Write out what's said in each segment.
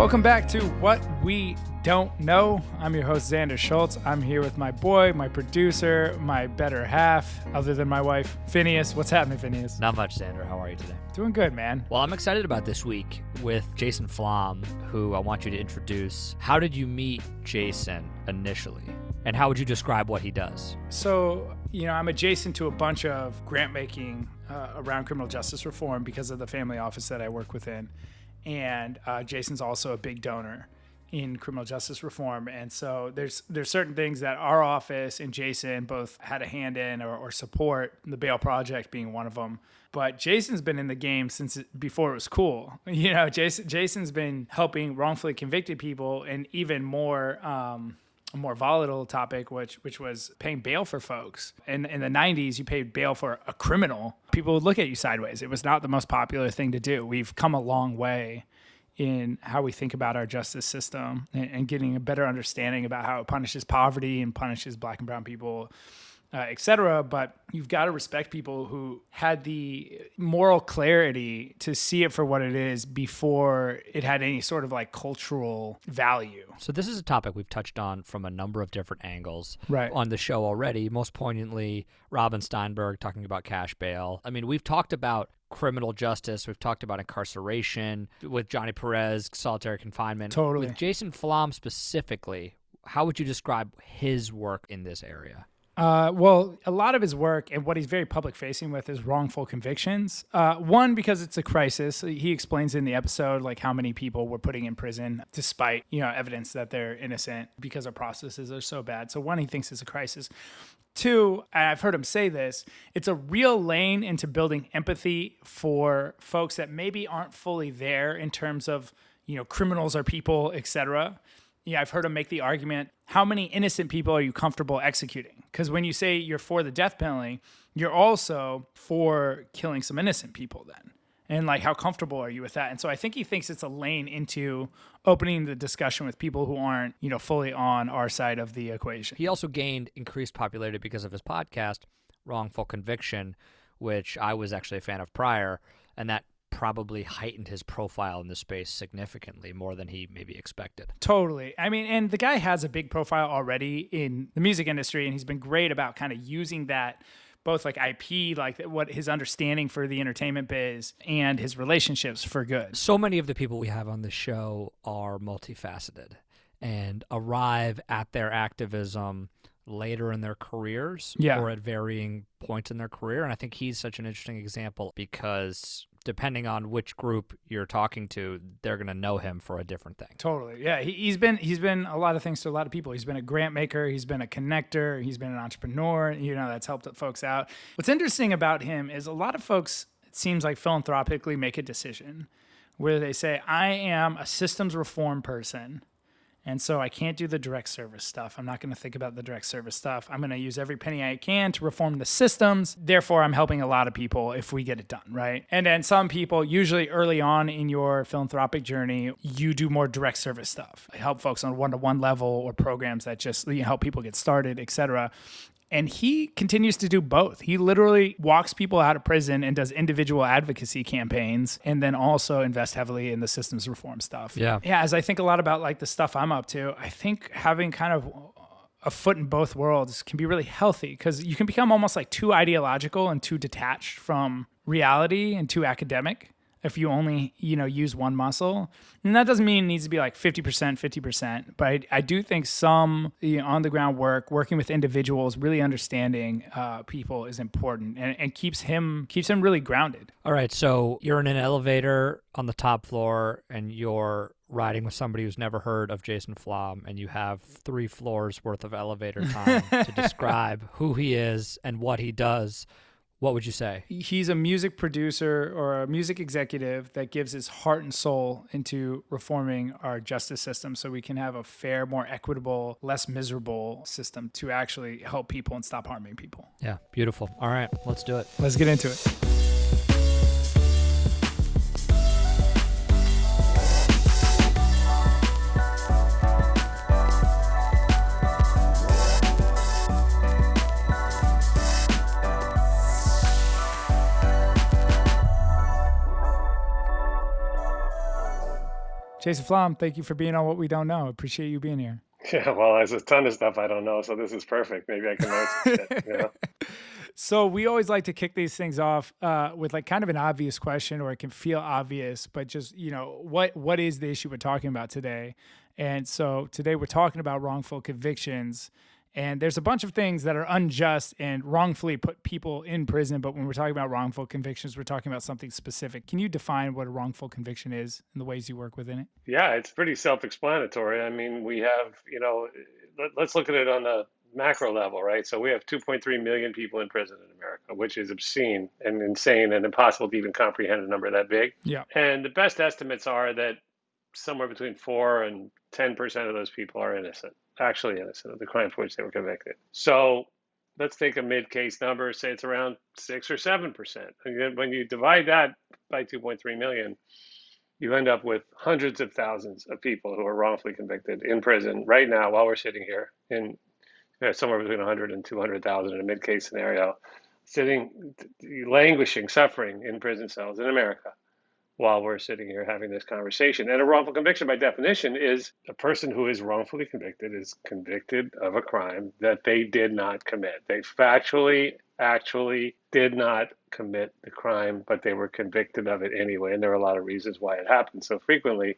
Welcome back to What We Don't Know. I'm your host, Xander Schultz. I'm here with my boy, my producer, my better half, other than my wife, Phineas. What's happening, Phineas? Not much, Xander. How are you today? Doing good, man. Well, I'm excited about this week with Jason Flom, who I want you to introduce. How did you meet Jason initially? And how would you describe what he does? So, you know, I'm adjacent to a bunch of grant making uh, around criminal justice reform because of the family office that I work within. And uh, Jason's also a big donor in criminal justice reform. And so there's there's certain things that our office and Jason both had a hand in or, or support, the bail project being one of them. But Jason's been in the game since before it was cool. You know, Jason Jason's been helping wrongfully convicted people and even more um, more volatile topic, which which was paying bail for folks. In in the '90s, you paid bail for a criminal. People would look at you sideways. It was not the most popular thing to do. We've come a long way in how we think about our justice system and, and getting a better understanding about how it punishes poverty and punishes Black and Brown people uh, etc. But you've got to respect people who had the moral clarity to see it for what it is before it had any sort of like cultural value. So this is a topic we've touched on from a number of different angles right. on the show already. Most poignantly, Robin Steinberg talking about cash bail. I mean, we've talked about criminal justice. We've talked about incarceration with Johnny Perez, solitary confinement. Totally. With Jason Flom specifically, how would you describe his work in this area? Uh, well, a lot of his work and what he's very public facing with is wrongful convictions. Uh, one, because it's a crisis. He explains in the episode like how many people we're putting in prison despite you know evidence that they're innocent because our processes are so bad. So one, he thinks it's a crisis. Two, I've heard him say this, it's a real lane into building empathy for folks that maybe aren't fully there in terms of, you know, criminals are people, etc yeah, I've heard him make the argument how many innocent people are you comfortable executing? Because when you say you're for the death penalty, you're also for killing some innocent people then. And like, how comfortable are you with that? And so I think he thinks it's a lane into opening the discussion with people who aren't, you know, fully on our side of the equation. He also gained increased popularity because of his podcast, Wrongful Conviction, which I was actually a fan of prior. And that probably heightened his profile in the space significantly more than he maybe expected. Totally. I mean, and the guy has a big profile already in the music industry, and he's been great about kind of using that both like IP, like what his understanding for the entertainment biz and his relationships for good. So many of the people we have on the show are multifaceted and arrive at their activism later in their careers yeah. or at varying points in their career. And I think he's such an interesting example because depending on which group you're talking to, they're going to know him for a different thing. Totally. Yeah, he, has been he's been a lot of things to a lot of people. He's been a grant maker, he's been a connector, he's been an entrepreneur, you know, that's helped folks out. What's interesting about him is a lot of folks it seems like philanthropically make a decision where they say, "I am a systems reform person." And so I can't do the direct service stuff. I'm not going to think about the direct service stuff. I'm going to use every penny I can to reform the systems. Therefore, I'm helping a lot of people if we get it done, right? And then some people, usually early on in your philanthropic journey, you do more direct service stuff. Help folks on one-to-one level or programs that just you know, help people get started, et cetera. And he continues to do both. He literally walks people out of prison and does individual advocacy campaigns and then also invest heavily in the systems reform stuff. Yeah. Yeah. As I think a lot about like the stuff I'm up to, I think having kind of a foot in both worlds can be really healthy because you can become almost like too ideological and too detached from reality and too academic if you only you know use one muscle. And that doesn't mean it needs to be like 50% 50% but i, I do think some you know, on the ground work working with individuals really understanding uh, people is important and, and keeps him keeps him really grounded. All right so you're in an elevator on the top floor and you're riding with somebody who's never heard of Jason Flom and you have three floors worth of elevator time to describe who he is and what he does what would you say? He's a music producer or a music executive that gives his heart and soul into reforming our justice system so we can have a fair, more equitable, less miserable system to actually help people and stop harming people. Yeah, beautiful. All right, let's do it. Let's get into it. Jason Flom, thank you for being on What We Don't Know. Appreciate you being here. Yeah, well, there's a ton of stuff I don't know, so this is perfect. Maybe I can learn some shit. You know? So we always like to kick these things off uh, with like kind of an obvious question, or it can feel obvious, but just you know what what is the issue we're talking about today? And so today we're talking about wrongful convictions. And there's a bunch of things that are unjust and wrongfully put people in prison. But when we're talking about wrongful convictions, we're talking about something specific. Can you define what a wrongful conviction is and the ways you work within it? Yeah, it's pretty self explanatory. I mean, we have, you know, let, us look at it on the macro level, right? So we have 2.3 million people in prison in America, which is obscene and insane and impossible to even comprehend a number that big. Yeah. And the best estimates are that somewhere between 4 and 10% of those people are innocent actually innocent of the crime for which they were convicted. So let's take a mid case number, say it's around six or seven percent. And when you divide that by 2.3 million, you end up with hundreds of thousands of people who are wrongfully convicted in prison right now while we're sitting here in you know, somewhere between 100 and 200,000 in a mid case scenario, sitting, languishing, suffering in prison cells in America while we're sitting here having this conversation. And a wrongful conviction, by definition, is a person who is wrongfully convicted is convicted of a crime that they did not commit. They factually, actually did not commit the crime, but they were convicted of it anyway. And there are a lot of reasons why it happens so frequently.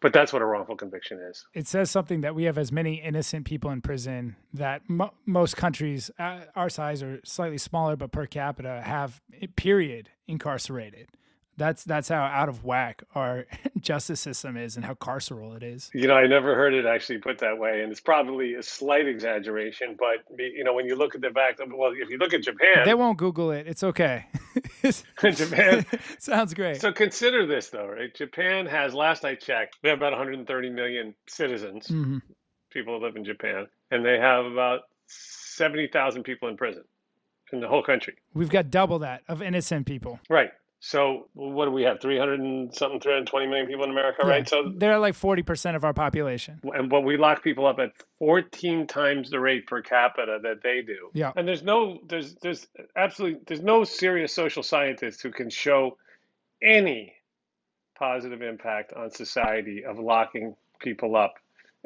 But that's what a wrongful conviction is. It says something that we have as many innocent people in prison that mo- most countries uh, our size or slightly smaller, but per capita, have, period, incarcerated that's that's how out of whack our justice system is and how carceral it is. You know, I never heard it actually put that way, and it's probably a slight exaggeration. But you know, when you look at the fact, of, well, if you look at Japan, they won't Google it. It's okay. Japan sounds great. So consider this, though, right? Japan has, last I checked, we have about 130 million citizens, mm-hmm. people who live in Japan, and they have about 70,000 people in prison in the whole country. We've got double that of innocent people. Right. So what do we have? 300 and something, 320 million people in America, yeah, right? So they're like 40% of our population. And but we lock people up at 14 times the rate per capita that they do. Yeah. And there's no, there's, there's absolutely, there's no serious social scientist who can show any positive impact on society of locking people up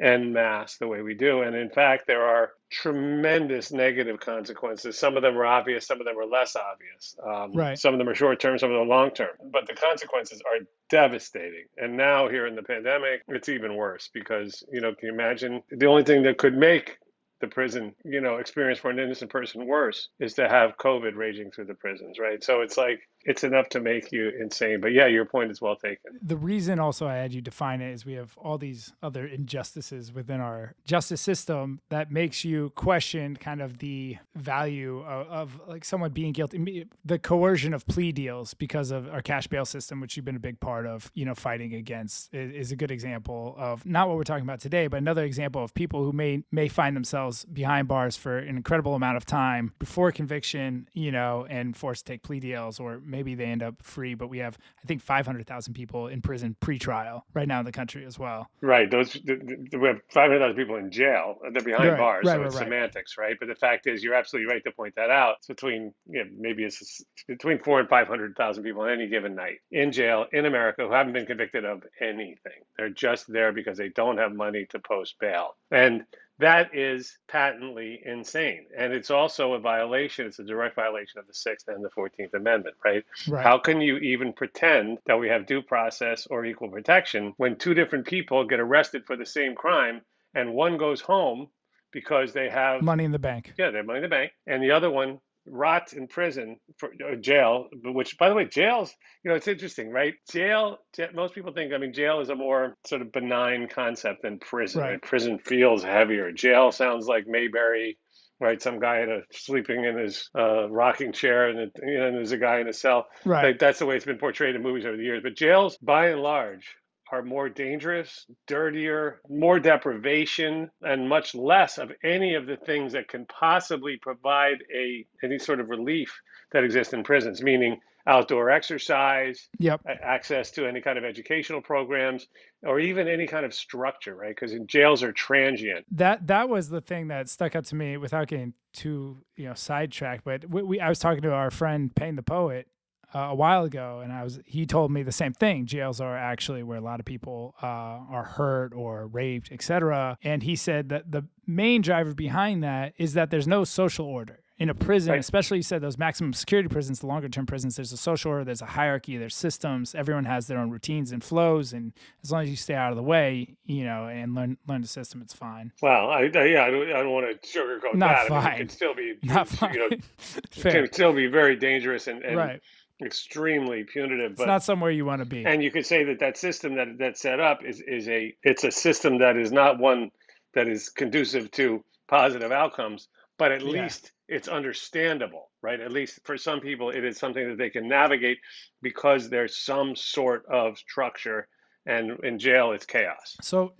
en masse the way we do. And in fact, there are tremendous negative consequences. Some of them are obvious, some of them are less obvious. Um, right. Some of them are short term, some of them are long term. But the consequences are devastating. And now, here in the pandemic, it's even worse because, you know, can you imagine the only thing that could make the prison, you know, experience for an innocent person worse is to have COVID raging through the prisons, right? So it's like it's enough to make you insane. But yeah, your point is well taken. The reason also I had you define it is we have all these other injustices within our justice system that makes you question kind of the value of, of like someone being guilty, the coercion of plea deals because of our cash bail system, which you've been a big part of, you know, fighting against is, is a good example of not what we're talking about today, but another example of people who may may find themselves behind bars for an incredible amount of time before conviction, you know, and forced to take plea deals or maybe they end up free. But we have, I think, 500,000 people in prison pre-trial right now in the country as well. Right. Those we have 500,000 people in jail. They're behind right, bars, right, so right, it's semantics, right? But the fact is, you're absolutely right to point that out. It's between you know, maybe it's between four and 500,000 people on any given night in jail in America who haven't been convicted of anything. They're just there because they don't have money to post bail. And that is patently insane. And it's also a violation, it's a direct violation of the Sixth and the 14th Amendment, right? right? How can you even pretend that we have due process or equal protection when two different people get arrested for the same crime and one goes home because they have money in the bank? Yeah, they have money in the bank. And the other one rot in prison for uh, jail which by the way jails you know it's interesting right? Jail most people think i mean jail is a more sort of benign concept than prison right. Right? prison feels heavier. Jail sounds like mayberry right? Some guy in a sleeping in his uh, rocking chair and, it, you know, and there's a guy in a cell. Right. Like, that's the way it's been portrayed in movies over the years. But jails by and large are more dangerous, dirtier, more deprivation, and much less of any of the things that can possibly provide a any sort of relief that exists in prisons, meaning outdoor exercise, yep. access to any kind of educational programs, or even any kind of structure, right? Because in jails are transient. That that was the thing that stuck out to me without getting too you know sidetracked. But we, we I was talking to our friend Payne the poet uh, a while ago, and I was he told me the same thing. Jails are actually where a lot of people uh, are hurt or raped, etc. And he said that the main driver behind that is that there's no social order in a prison, Right. especially you said those maximum security prisons, the longer term prisons, there's a social order, there's a hierarchy, there's systems. Everyone has their own routines and flows, and as long as you stay out of the way, you know, and learn learn the system, it's fine. Well, I, I yeah, I don't, I don't want to sugarcoat Not that. I mean, fine. it can still be, Not you fine. know, it can still be very dangerous and, and right? Extremely punitive. But, It's not somewhere you want to be. and you could say that that system that that's set up is is a it's a system that is not one that is conducive to positive outcomes, but at Yeah. least it's understandable, right? At least for some people, it is something that they can navigate because there's some sort of structure. And in jail, it's chaos. So,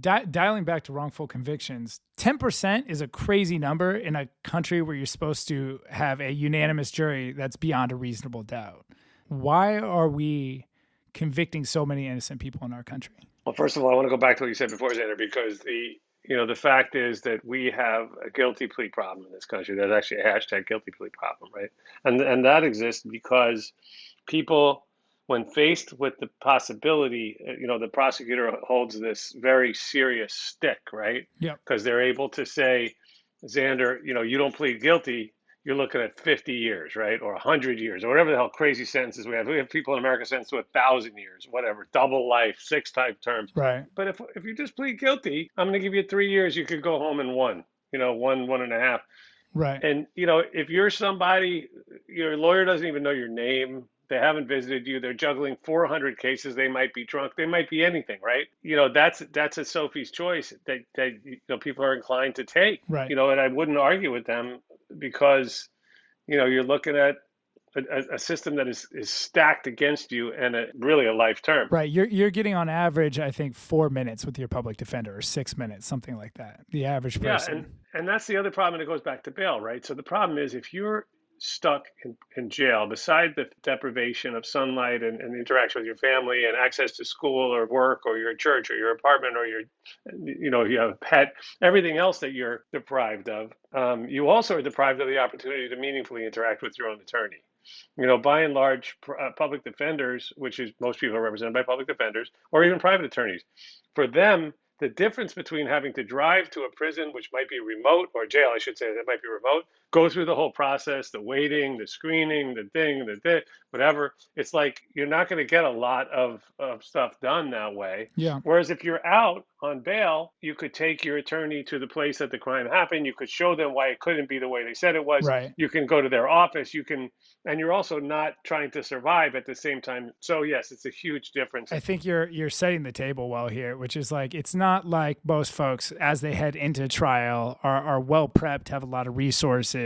di- dialing back to wrongful convictions, 10% is a crazy number in a country where you're supposed to have a unanimous jury that's beyond a reasonable doubt. Why are we convicting so many innocent people in our country? Well, first of all, I want to go back to what you said before, Xander, because the you know the fact is that we have a guilty plea problem in this country. There's actually a hashtag guilty plea problem, right? And and that exists because people, when faced with the possibility, uh, you know, the prosecutor holds this very serious stick, right? Yep. Because they're able to say, Xander, you know, you don't plead guilty, you're looking at 50 years, right? Or 100 years, or whatever the hell crazy sentences we have. We have people in America sentenced to a thousand years, whatever, double life, six type terms. Right. But if if you just plead guilty, I'm going to give you three years. You could go home in one, you know, one, one and a half. Right. And you know, if you're somebody, your lawyer doesn't even know your name. They haven't visited you. They're juggling 400 cases. They might be drunk. They might be anything, right? You know, that's that's a Sophie's choice that that you know people are inclined to take. Right. You know, and I wouldn't argue with them because, you know, you're looking at a, a system that is is stacked against you and a, really a life term. Right. You're you're getting on average, I think, four minutes with your public defender, or six minutes, something like that. The average person. Yeah, and and that's the other problem. And it goes back to bail, right? So the problem is if you're stuck in, in jail, beside the deprivation of sunlight and, and interaction with your family and access to school or work or your church or your apartment or your, you know, you have a pet, everything else that you're deprived of, um, you also are deprived of the opportunity to meaningfully interact with your own attorney. You know, by and large, uh, public defenders, which is most people are represented by public defenders or even private attorneys, for them, the difference between having to drive to a prison, which might be remote, or jail, I should say, that might be remote, go through the whole process, the waiting, the screening, the thing, the thing, whatever. It's like you're not going to get a lot of, of stuff done that way. yeah. Whereas if you're out on bail, you could take your attorney to the place that the crime happened. You could show them why it couldn't be the way they said it was. Right. You can go to their office. You can, and you're also not trying to survive at the same time. So yes, it's a huge difference. I think you're you're setting the table well here, which is like it's not like most folks as they head into trial are, are well prepped, have a lot of resources,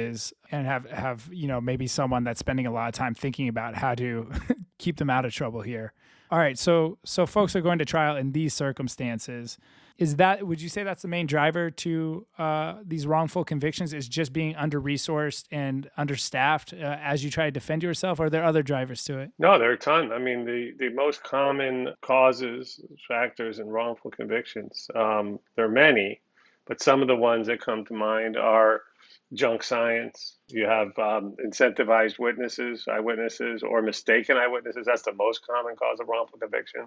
and have have you know maybe someone that's spending a lot of time thinking about how to keep them out of trouble here. All right, so so folks are going to trial in these circumstances. Is that would you say that's the main driver to uh, these wrongful convictions? Is just being under resourced and understaffed uh, as you try to defend yourself? Or are there other drivers to it? No, there are a ton. I mean, the, the most common causes, factors in wrongful convictions, um, there are many, but some of the ones that come to mind are junk science. You have um, incentivized witnesses, eyewitnesses, or mistaken eyewitnesses. That's the most common cause of wrongful conviction.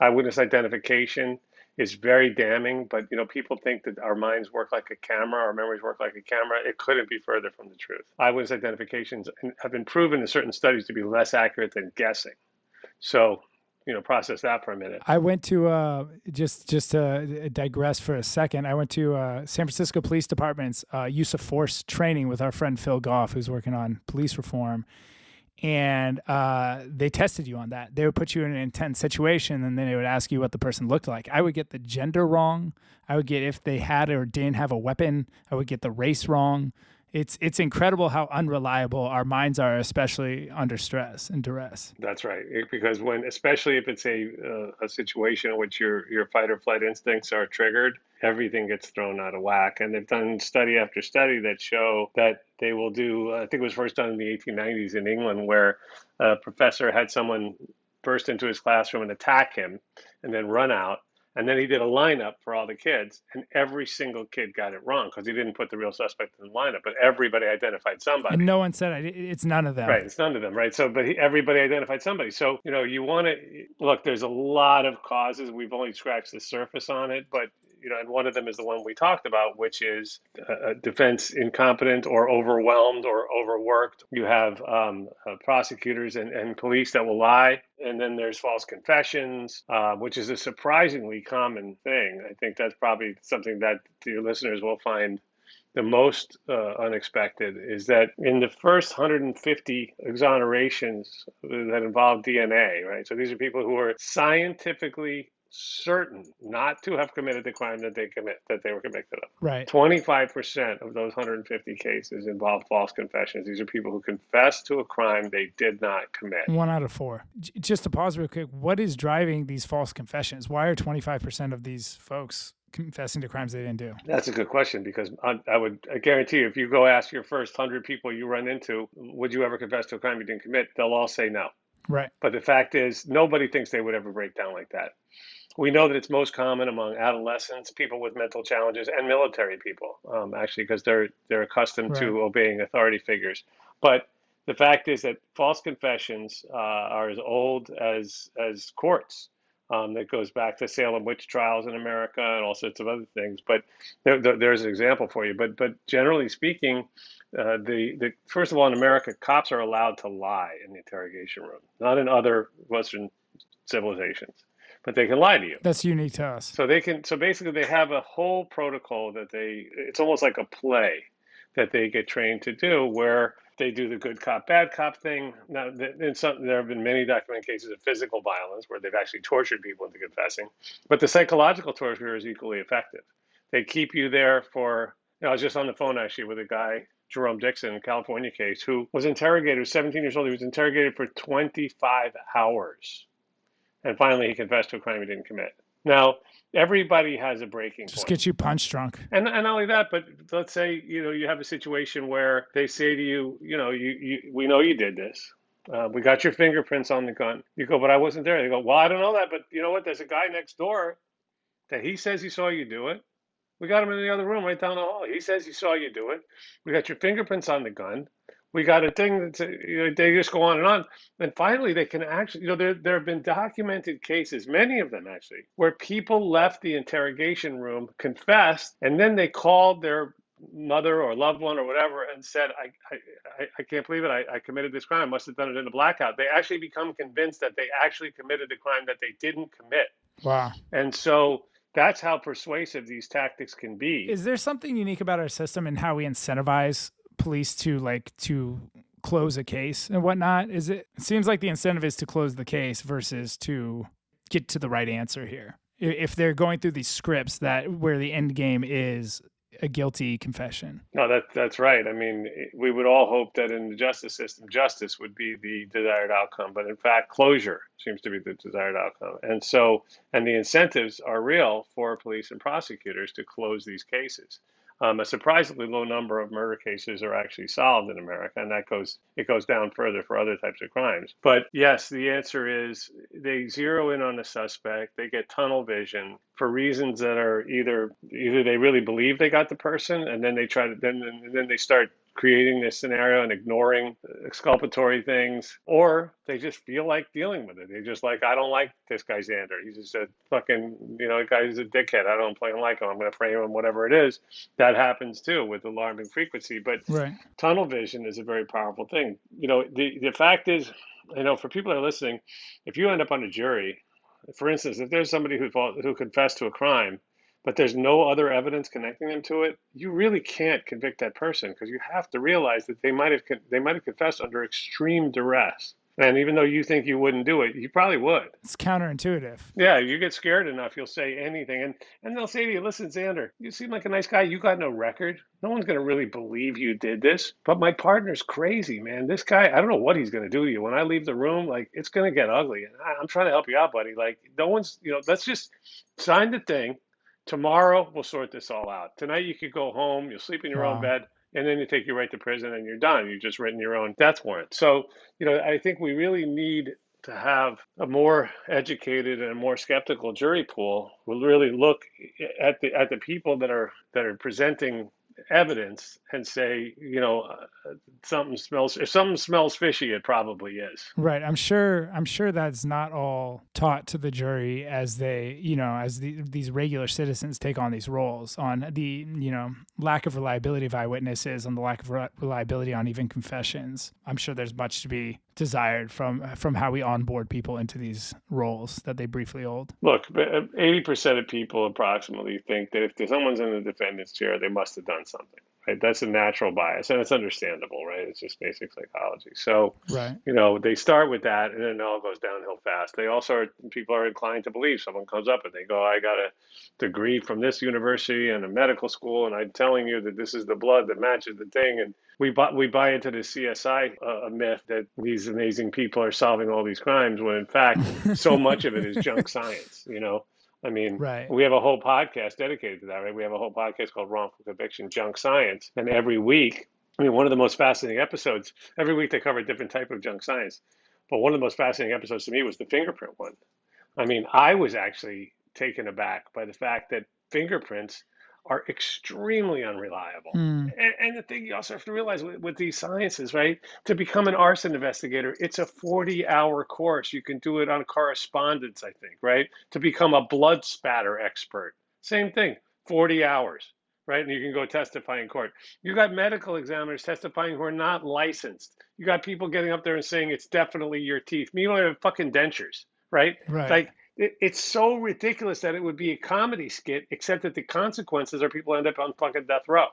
Eyewitness identification is very damning, but you know people think that our minds work like a camera, our memories work like a camera. It couldn't be further from the truth. Eyewitness identifications have been proven in certain studies to be less accurate than guessing. So, you know, process that for a minute. I went to uh, just just to digress for a second. I went to uh, San Francisco Police Department's uh, use of force training with our friend Phil Goff, who's working on police reform, and uh, they tested you on that. They would put you in an intense situation, and then they would ask you what the person looked like. I would get the gender wrong. I would get if they had or didn't have a weapon. I would get the race wrong. It's it's incredible how unreliable our minds are, especially under stress and duress. That's right. Because when, especially if it's a uh, a situation in which your your fight or flight instincts are triggered, everything gets thrown out of whack. And they've done study after study that show that they will do. I think it was first done in the 1890s in England, where a professor had someone burst into his classroom and attack him, and then run out. And then he did a lineup for all the kids, and every single kid got it wrong because he didn't put the real suspect in the lineup. But everybody identified somebody. And no one said it. It's none of them. Right, it's none of them, right? So, but he, everybody identified somebody. So, you know, you want to look. There's a lot of causes. We've only scratched the surface on it, but you know, and one of them is the one we talked about, which is uh, defense incompetent or overwhelmed or overworked. You have um, uh, prosecutors and, and police that will lie. And then there's false confessions, uh, which is a surprisingly common thing. I think that's probably something that your listeners will find the most uh, unexpected is that in the first 150 exonerations that involve DNA, right? So these are people who are scientifically certain not to have committed the crime that they commit that they were convicted of. Right. 25% of those 150 cases involve false confessions. These are people who confess to a crime they did not commit. One out of four. Just to pause real quick, what is driving these false confessions? Why are 25% of these folks confessing to crimes they didn't do? That's a good question because I, I would I guarantee you if you go ask your first 100 people you run into, would you ever confess to a crime you didn't commit? They'll all say no. Right. But the fact is, nobody thinks they would ever break down like that. We know that it's most common among adolescents, people with mental challenges, and military people, um, actually, because they're they're accustomed right. to obeying authority figures. But the fact is that false confessions uh, are as old as as courts. Um, that goes back to Salem witch trials in America and all sorts of other things. But there, there, there's an example for you. But but generally speaking, uh, the the first of all in America, cops are allowed to lie in the interrogation room, not in other Western civilizations but they can lie to you. That's unique to us. So they can. So basically, they have a whole protocol that they. It's almost like a play that they get trained to do, where they do the good cop, bad cop thing. Now, in some, there have been many documented cases of physical violence where they've actually tortured people into confessing, but the psychological torture is equally effective. They keep you there for. You know, I was just on the phone actually with a guy Jerome Dixon, California case, who was interrogated, was 17 years old. He was interrogated for 25 hours and finally he confessed to a crime he didn't commit. Now, everybody has a breaking point. Just point. get you punch drunk. And, and not only that, but let's say you know you have a situation where they say to you, you know, you, you we know you did this. Uh, we got your fingerprints on the gun. You go, but I wasn't there. They go, well, I don't know that, but you know what? There's a guy next door that he says he saw you do it. We got him in the other room right down the hall. He says he saw you do it. We got your fingerprints on the gun we got a thing that uh, you know, they just go on and on. And finally, they can actually, you know, there, there have been documented cases, many of them actually, where people left the interrogation room, confessed, and then they called their mother or loved one or whatever and said, I, I, I can't believe it. I, I committed this crime. I must have done it in a blackout. They actually become convinced that they actually committed a crime that they didn't commit. Wow. And so that's how persuasive these tactics can be. Is there something unique about our system and how we incentivize police to like to close a case and whatnot? Is it, it seems like the incentive is to close the case versus to get to the right answer here. If they're going through these scripts that where the end game is a guilty confession. No, that that's right. I mean, we would all hope that in the justice system, justice would be the desired outcome, but in fact, closure seems to be the desired outcome. And so, and the incentives are real for police and prosecutors to close these cases um, a surprisingly low number of murder cases are actually solved in America, and that goes it goes down further for other types of crimes. But yes, the answer is they zero in on a suspect, they get tunnel vision for reasons that are either either they really believe they got the person, and then they try to then then they start creating this scenario and ignoring exculpatory things, or they just feel like dealing with it. They're just like, I don't like this guy Xander. He's just a fucking, you know, guy's a dickhead. I don't play like him. I'm going to frame him, whatever it is. That happens too with alarming frequency. But right. tunnel vision is a very powerful thing. You know, the, the fact is, you know, for people that are listening, if you end up on a jury, for instance, if there's somebody who who confessed to a crime but there's no other evidence connecting them to it, you really can't convict that person because you have to realize that they might have they might have confessed under extreme duress. And even though you think you wouldn't do it, you probably would. It's counterintuitive. Yeah, you get scared enough, you'll say anything. And and they'll say to you, listen, Xander, you seem like a nice guy. You got no record. No one's gonna really believe you did this. But my partner's crazy, man. This guy, I don't know what he's gonna do to you. When I leave the room, like it's gonna get ugly. And I, I'm trying to help you out, buddy. Like no one's, you know, let's just sign the thing Tomorrow we'll sort this all out. Tonight you could go home, you'll sleep in your wow. own bed, and then you take you right to prison and you're done. You've just written your own death warrant. So, you know, I think we really need to have a more educated and more skeptical jury pool will really look at the at the people that are that are presenting evidence and say, you know, uh, something smells. If something smells fishy, it probably is. Right. I'm sure. I'm sure that's not all taught to the jury as they, you know, as the, these regular citizens take on these roles on the, you know, lack of reliability of eyewitnesses, on the lack of reliability on even confessions. I'm sure there's much to be desired from from how we onboard people into these roles that they briefly hold. Look, 80% uh, of people approximately think that if someone's in the defendant's chair, they must have done something right? That's a natural bias, and it's understandable, right? It's just basic psychology. So, right. you know, they start with that, and then it all goes downhill fast. They also are people are inclined to believe someone comes up and they go, "I got a degree from this university and a medical school, and I'm telling you that this is the blood that matches the thing." And we buy we buy into the CSI uh, myth that these amazing people are solving all these crimes, when in fact, so much of it is junk science. You know. I mean, right. we have a whole podcast dedicated to that, right? We have a whole podcast called Wrongful Conviction Junk Science. And every week, I mean, one of the most fascinating episodes, every week they cover a different type of junk science. But one of the most fascinating episodes to me was the fingerprint one. I mean, I was actually taken aback by the fact that fingerprints are extremely unreliable. Mm. And, and, the thing you also have to realize with, with, these sciences, right? To become an arson investigator, it's a 40 hour course. You can do it on correspondence, I think, right? To become a blood spatter expert, same thing, 40 hours, right? And you can go testify in court. You got medical examiners testifying who are not licensed. You got people getting up there and saying it's definitely your teeth. Meanwhile, you have fucking dentures, right? Right. Like, it, it's so ridiculous that it would be a comedy skit, except that the consequences are people end up on fucking death row.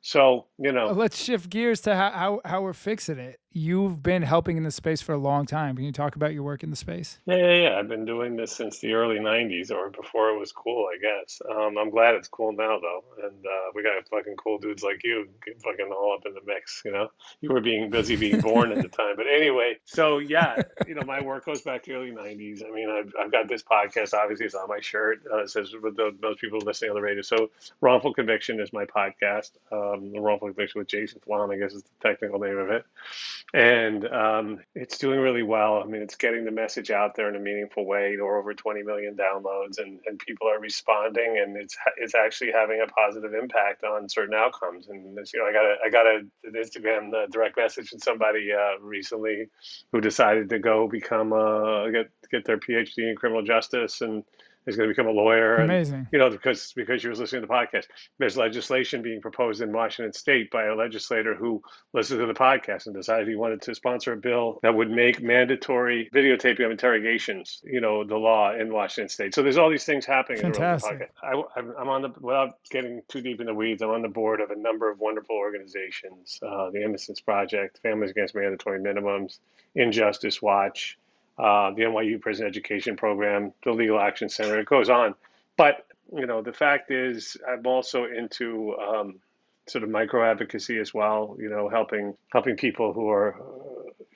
So you know, let's shift gears to how, how, how we're fixing it you've been helping in this space for a long time. Can you talk about your work in the space? Yeah, yeah, yeah. I've been doing this since the early '90s, or before it was cool, I guess. Um, I'm glad it's cool now, though, and uh, we got fucking cool dudes like you, fucking all up in the mix. You know, you were being busy being born at the time, but anyway. So yeah, you know, my work goes back to the early '90s. I mean, I've, I've got this podcast. Obviously, it's on my shirt. Uh, it says with most people listening on the radio. So, wrongful conviction is my podcast. Um, the wrongful conviction with Jason Flom, I guess, is the technical name of it and um, it's doing really well. I mean, it's getting the message out there in a meaningful way. There are over 20 million downloads, and, and people are responding, and it's it's actually having a positive impact on certain outcomes. And you know, I got a I got a, an Instagram uh, direct message from somebody uh, recently who decided to go become a uh, get get their PhD in criminal justice and is going to become a lawyer. Amazing. And, you know, because because she was listening to the podcast. There's legislation being proposed in Washington State by a legislator who listened to the podcast and decided he wanted to sponsor a bill that would make mandatory videotaping of interrogations, you know, the law in Washington State. So there's all these things happening. Fantastic. I, I'm on the without getting too deep in the weeds. I'm on the board of a number of wonderful organizations: uh, the Innocence Project, Families Against Mandatory Minimums, Injustice Watch uh, the NYU Prison Education Program, the Legal Action Center. It goes on, but you know the fact is, I'm also into um, sort of micro advocacy as well. You know, helping helping people who are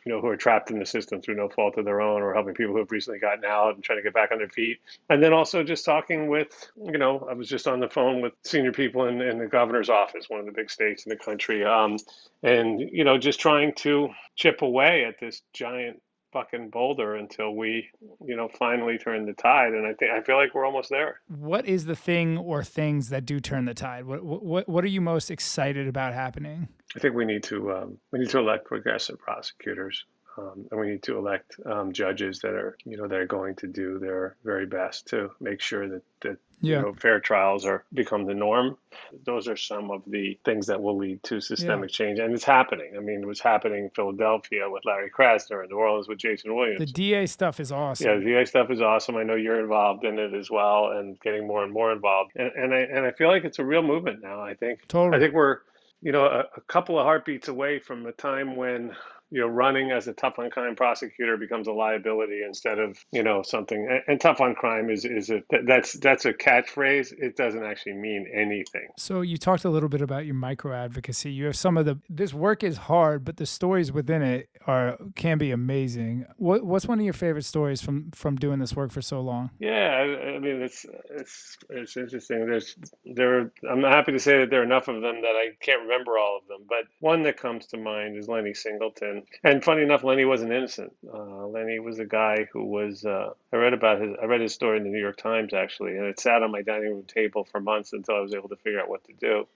you know who are trapped in the system through no fault of their own, or helping people who have recently gotten out and trying to get back on their feet. And then also just talking with you know I was just on the phone with senior people in, in the governor's office, one of the big states in the country, um, and you know just trying to chip away at this giant fucking boulder until we, you know, finally turn the tide. And I think I feel like we're almost there. What is the thing or things that do turn the tide? What what what are you most excited about happening? I think we need to um, we need to elect progressive prosecutors. Um, and we need to elect um, judges that are, you know, that are going to do their very best to make sure that, that yeah. you know, fair trials are become the norm. Those are some of the things that will lead to systemic yeah. change, and it's happening. I mean, it was happening in Philadelphia with Larry Krasner, in New Orleans with Jason Williams. The DA stuff is awesome. Yeah, the DA stuff is awesome. I know you're involved in it as well, and getting more and more involved. And, and I and I feel like it's a real movement now. I think. Totally. I think we're you know a, a couple of heartbeats away from the time when you know, running as a tough on crime prosecutor becomes a liability instead of, you know, something. And, and, tough on crime is is a that's that's a catchphrase. It doesn't actually mean anything. So you talked a little bit about your micro advocacy. You have some of the this work is hard, but the stories within it are can be amazing. What what's one of your favorite stories from from doing this work for so long? Yeah, I, I mean it's it's it's interesting. There's there. I'm happy to say that there are enough of them that I can't remember all of them. But one that comes to mind is Lenny Singleton And funny enough, Lenny wasn't innocent. Uh, Lenny was a guy who was. Uh, I read about his. I read his story in the New York Times actually, and it sat on my dining room table for months until I was able to figure out what to do.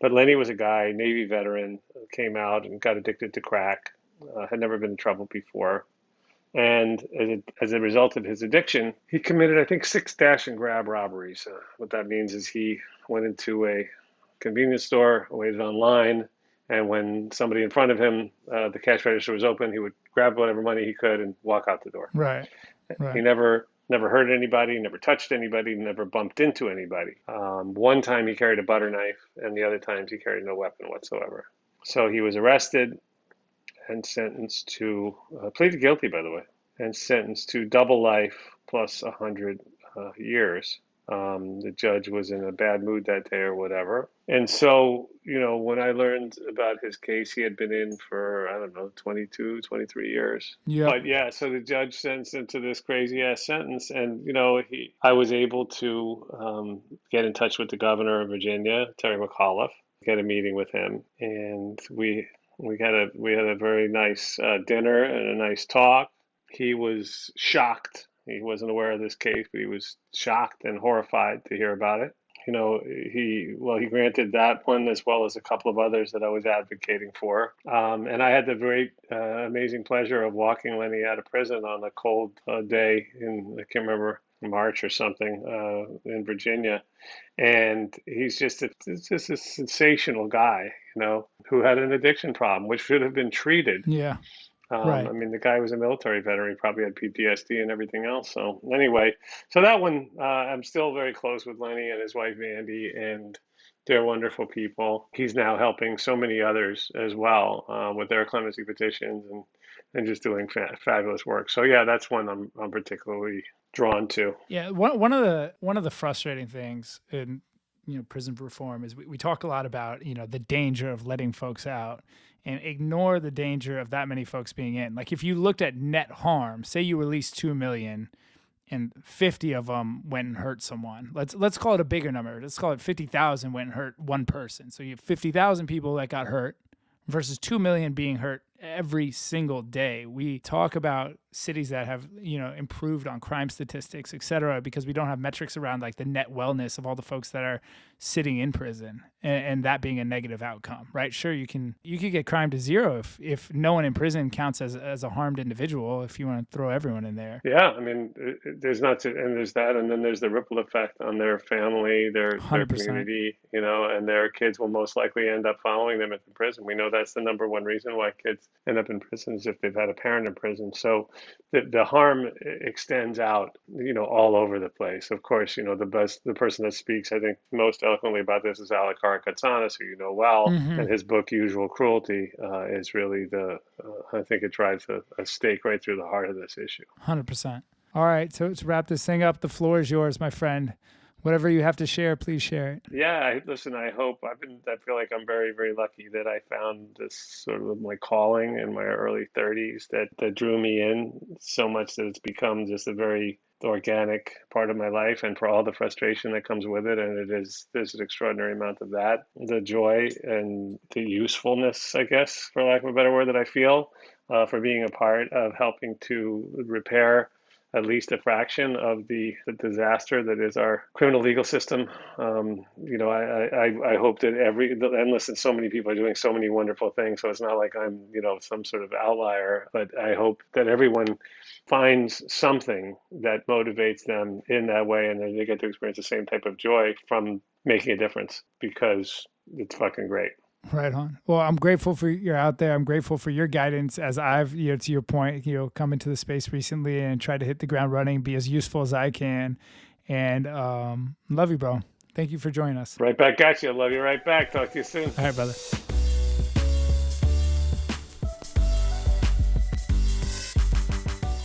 But Lenny was a guy, Navy veteran, came out and got addicted to crack. Uh, had never been in trouble before. And as a, as a result of his addiction, he committed, I think, six dash and grab robberies. Uh, what that means is he went into a convenience store, waited online, and when somebody in front of him, uh, the cash register was open, he would grab whatever money he could and walk out the door. Right. right. He never never hurt anybody, never touched anybody, never bumped into anybody. Um, one time he carried a butter knife, and the other times he carried no weapon whatsoever. So he was arrested and sentenced to, uh, pleaded guilty, by the way, and sentenced to double life plus a 100 uh, years. Um, the judge was in a bad mood that day or whatever. And so, you know, when I learned about his case, he had been in for, I don't know, 22, 23 years. Yeah. But yeah, so the judge sentenced him to this crazy ass sentence. And, you know, he, I was able to um, get in touch with the governor of Virginia, Terry McAuliffe, get a meeting with him. And we, we had a, we had a very nice uh, dinner and a nice talk. He was shocked he wasn't aware of this case, but he was shocked and horrified to hear about it. You know, he well, he granted that one as well as a couple of others that I was advocating for. Um, and I had the great, uh, amazing pleasure of walking Lenny out of prison on a cold uh, day in I can't remember March or something uh, in Virginia, and he's just a, just a sensational guy, you know, who had an addiction problem, which should have been treated. Yeah. Um, Right. I mean, the guy was a military veteran. He probably had PTSD and everything else. So anyway, so that one, uh, I'm still very close with Lenny and his wife Vandy, and they're wonderful people. He's now helping so many others as well uh, with their clemency petitions and and just doing fa- fabulous work. So yeah, that's one I'm I'm particularly drawn to. Yeah, one one of the one of the frustrating things in you know prison reform is we, we talk a lot about you know the danger of letting folks out and ignore the danger of that many folks being in. Like if you looked at net harm, say you released two million and 50 of them went and hurt someone. Let's let's call it a bigger number. Let's call it 50,000 went and hurt one person. So you have 50,000 people that got hurt versus 2 million being hurt every single day. We talk about cities that have, you know, improved on crime statistics, et cetera, because we don't have metrics around like the net wellness of all the folks that are sitting in prison and, and that being a negative outcome, right? Sure, you can you could get crime to zero if if no one in prison counts as as a harmed individual if you want to throw everyone in there. Yeah, I mean, there's not to, and there's that, and then there's the ripple effect on their family, their, their 100%. community, you know, and their kids will most likely end up following them into prison. We know that's the number one reason why kids end up in prison is if they've had a parent in prison. So the, the harm extends out, you know, all over the place. Of course, you know, the best, the person that speaks, I think, most eloquently about this is Alec Karakatsanis, who you know well, Mhm. and his book Usual Cruelty uh, is really the, uh, I think it drives a, a stake right through the heart of this issue. Hundred percent. All right, so to wrap this thing up, the floor is yours, my friend. Whatever you have to share, please share it. Yeah, listen, I hope I've been, I feel like I'm very, very lucky that I found this sort of my calling in my early 30s that, that drew me in so much that it's become just a very organic part of my life and for all the frustration that comes with it. And it is, there's an extraordinary amount of that, the joy and the usefulness, I guess, for lack of a better word, that I feel uh, for being a part of helping to repair at least a fraction of the, the disaster that is our criminal legal system. Um, you know, I, I, I hope that every, and listen, so many people are doing so many wonderful things. So it's not like I'm, you know, some sort of outlier, but I hope that everyone finds something that motivates them in that way and they get to experience the same type of joy from making a difference because it's fucking great. Right on. Well, I'm grateful for you're out there. I'm grateful for your guidance as I've, you know, to your point, you know, come into the space recently and try to hit the ground running, be as useful as I can. And um, love you, bro. Thank you for joining us. Right back at you. Love you right back. Talk to you soon. All right, brother.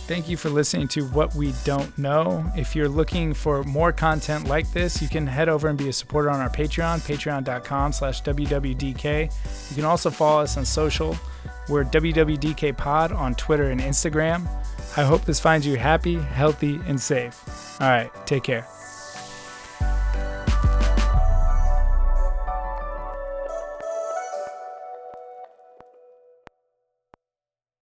Thank you for listening to What We Don't Know. If you're looking for more content like this, you can head over and be a supporter on our Patreon, patreon.com slash WWDK. You can also follow us on social. We're WWDK Pod on Twitter and Instagram. I hope this finds you happy, healthy, and safe. All right, take care.